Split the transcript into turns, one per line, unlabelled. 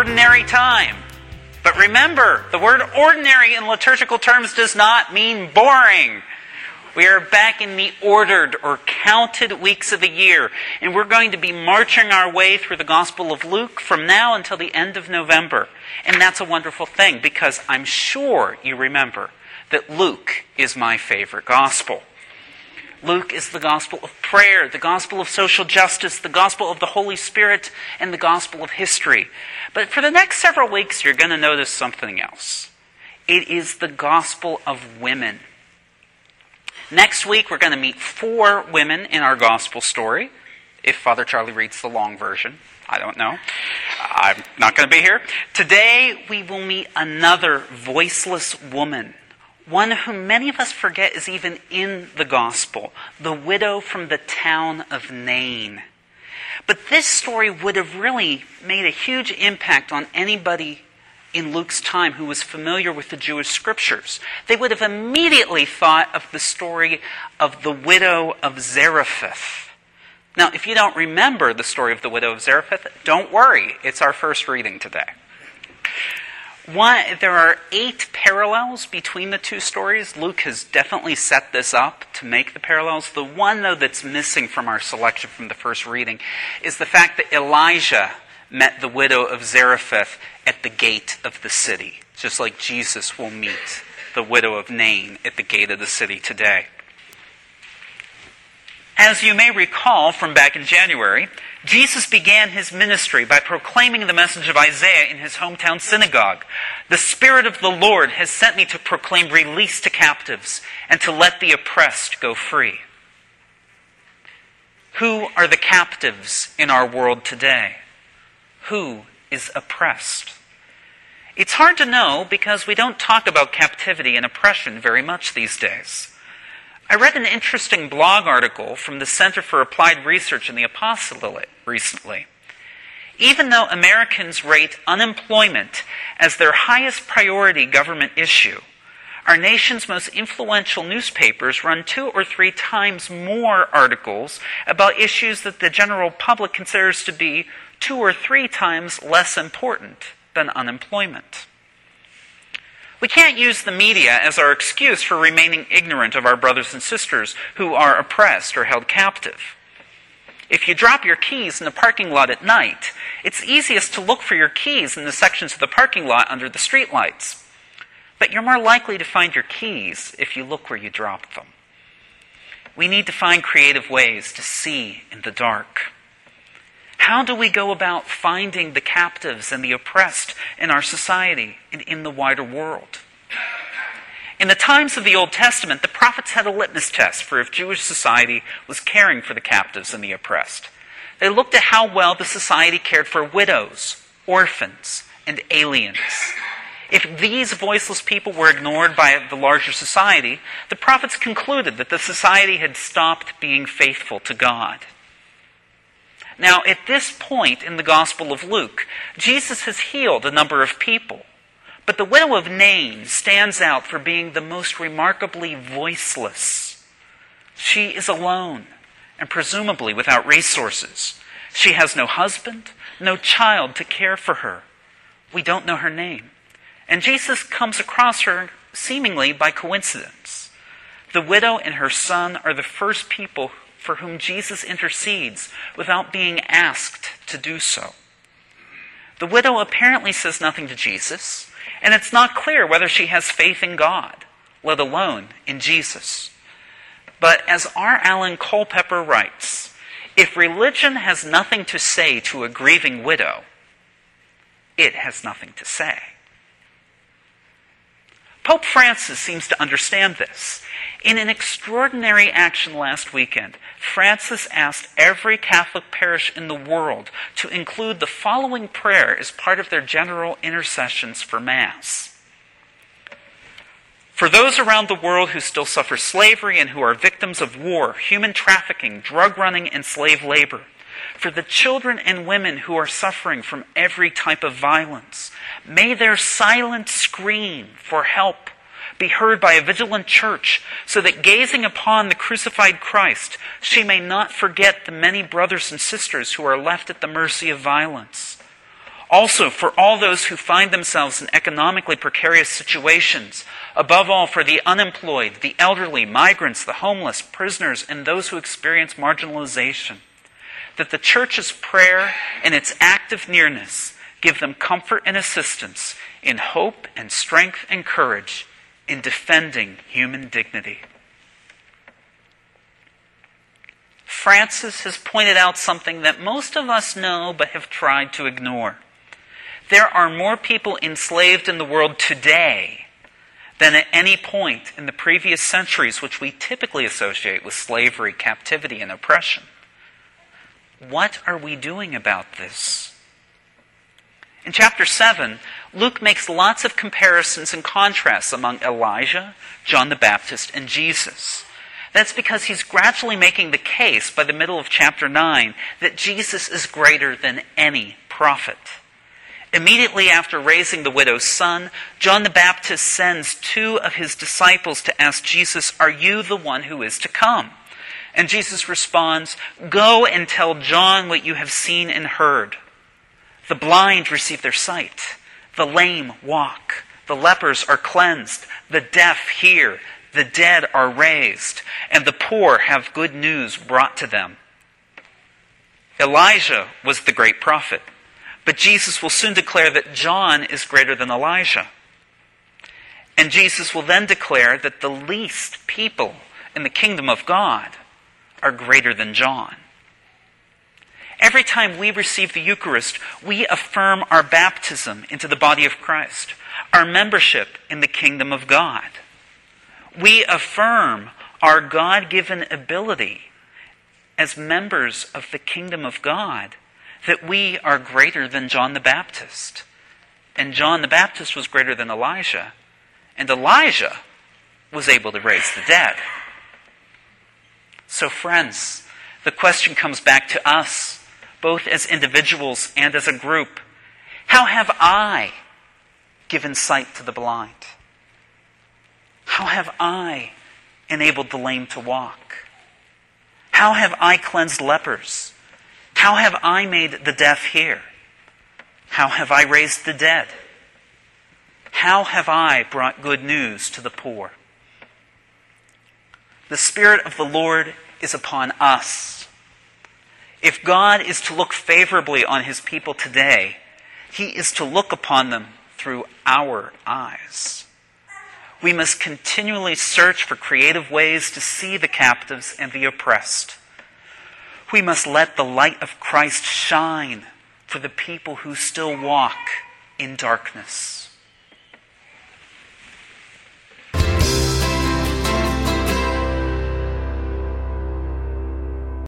ordinary time. But remember, the word ordinary in liturgical terms does not mean boring. We are back in the ordered or counted weeks of the year, and we're going to be marching our way through the Gospel of Luke from now until the end of November. And that's a wonderful thing because I'm sure you remember that Luke is my favorite Gospel. Luke is the gospel of prayer, the gospel of social justice, the gospel of the Holy Spirit, and the gospel of history. But for the next several weeks, you're going to notice something else. It is the gospel of women. Next week, we're going to meet four women in our gospel story. If Father Charlie reads the long version, I don't know. I'm not going to be here. Today, we will meet another voiceless woman, one whom many of us forget is even in the gospel, the widow from the town of Nain. But this story would have really made a huge impact on anybody in Luke's time who was familiar with the Jewish scriptures. They would have immediately thought of the story of the widow of Zarephath. Now, if you don't remember the story of the widow of Zarephath, don't worry. It's our first reading today. One, there are eight parallels between the two stories. Luke has definitely set this up to make the parallels. The one, though, that's missing from our selection from the first reading is the fact that Elijah met the widow of Zarephath at the gate of the city, just like Jesus will meet the widow of Nain at the gate of the city today. As you may recall from back in January, Jesus began his ministry by proclaiming the message of Isaiah in his hometown synagogue. The Spirit of the Lord has sent me to proclaim release to captives and to let the oppressed go free. Who are the captives in our world today? Who is oppressed? It's hard to know because we don't talk about captivity and oppression very much these days. I read an interesting blog article from the Center for Applied Research in the Apostolate recently. Even though Americans rate unemployment as their highest priority government issue, our nation's most influential newspapers run two or three times more articles about issues that the general public considers to be two or three times less important than unemployment. We can't use the media as our excuse for remaining ignorant of our brothers and sisters who are oppressed or held captive. If you drop your keys in the parking lot at night, it's easiest to look for your keys in the sections of the parking lot under the streetlights. But you're more likely to find your keys if you look where you dropped them. We need to find creative ways to see in the dark. How do we go about finding the captives and the oppressed in our society and in the wider world? In the times of the Old Testament, the prophets had a litmus test for if Jewish society was caring for the captives and the oppressed. They looked at how well the society cared for widows, orphans, and aliens. If these voiceless people were ignored by the larger society, the prophets concluded that the society had stopped being faithful to God. Now, at this point in the Gospel of Luke, Jesus has healed a number of people. But the widow of Nain stands out for being the most remarkably voiceless. She is alone and presumably without resources. She has no husband, no child to care for her. We don't know her name. And Jesus comes across her seemingly by coincidence. The widow and her son are the first people for whom Jesus intercedes without being asked to do so. The widow apparently says nothing to Jesus, and it's not clear whether she has faith in God, let alone in Jesus. But as R. Alan Culpepper writes, if religion has nothing to say to a grieving widow, it has nothing to say. Pope Francis seems to understand this. In an extraordinary action last weekend, Francis asked every Catholic parish in the world to include the following prayer as part of their general intercessions for Mass. For those around the world who still suffer slavery and who are victims of war, human trafficking, drug running, and slave labor, for the children and women who are suffering from every type of violence, may their silent scream for help be heard by a vigilant church, so that gazing upon the crucified Christ, she may not forget the many brothers and sisters who are left at the mercy of violence. Also, for all those who find themselves in economically precarious situations, above all for the unemployed, the elderly, migrants, the homeless, prisoners, and those who experience marginalization, that the church's prayer and its active nearness give them comfort and assistance in hope and strength and courage in defending human dignity. Francis has pointed out something that most of us know but have tried to ignore. There are more people enslaved in the world today than at any point in the previous centuries, which we typically associate with slavery, captivity, and oppression. What are we doing about this? In chapter 7, Luke makes lots of comparisons and contrasts among Elijah, John the Baptist, and Jesus. That's because he's gradually making the case by the middle of chapter 9 that Jesus is greater than any prophet. Immediately after raising the widow's son, John the Baptist sends two of his disciples to ask Jesus, Are you the one who is to come? And Jesus responds, Go and tell John what you have seen and heard. The blind receive their sight, the lame walk, the lepers are cleansed, the deaf hear, the dead are raised, and the poor have good news brought to them. Elijah was the great prophet, but Jesus will soon declare that John is greater than Elijah. And Jesus will then declare that the least people in the kingdom of God are greater than John. Every time we receive the Eucharist, we affirm our baptism into the body of Christ, our membership in the kingdom of God we affirm our God given ability as members of the kingdom of God that we are greater than John the Baptist. And John the Baptist was greater than Elijah. And Elijah was able to raise the dead. So, friends, the question comes back to us, both as individuals and as a group. How have I given sight to the blind? How have I enabled the lame to walk? How have I cleansed lepers? How have I made the deaf hear? How have I raised the dead? How have I brought good news to the poor? The Spirit of the Lord is upon us. If God is to look favorably on his people today, he is to look upon them through our eyes we must continually search for creative ways to see the captives and the oppressed. We must let the light of Christ shine for the people who still walk in darkness.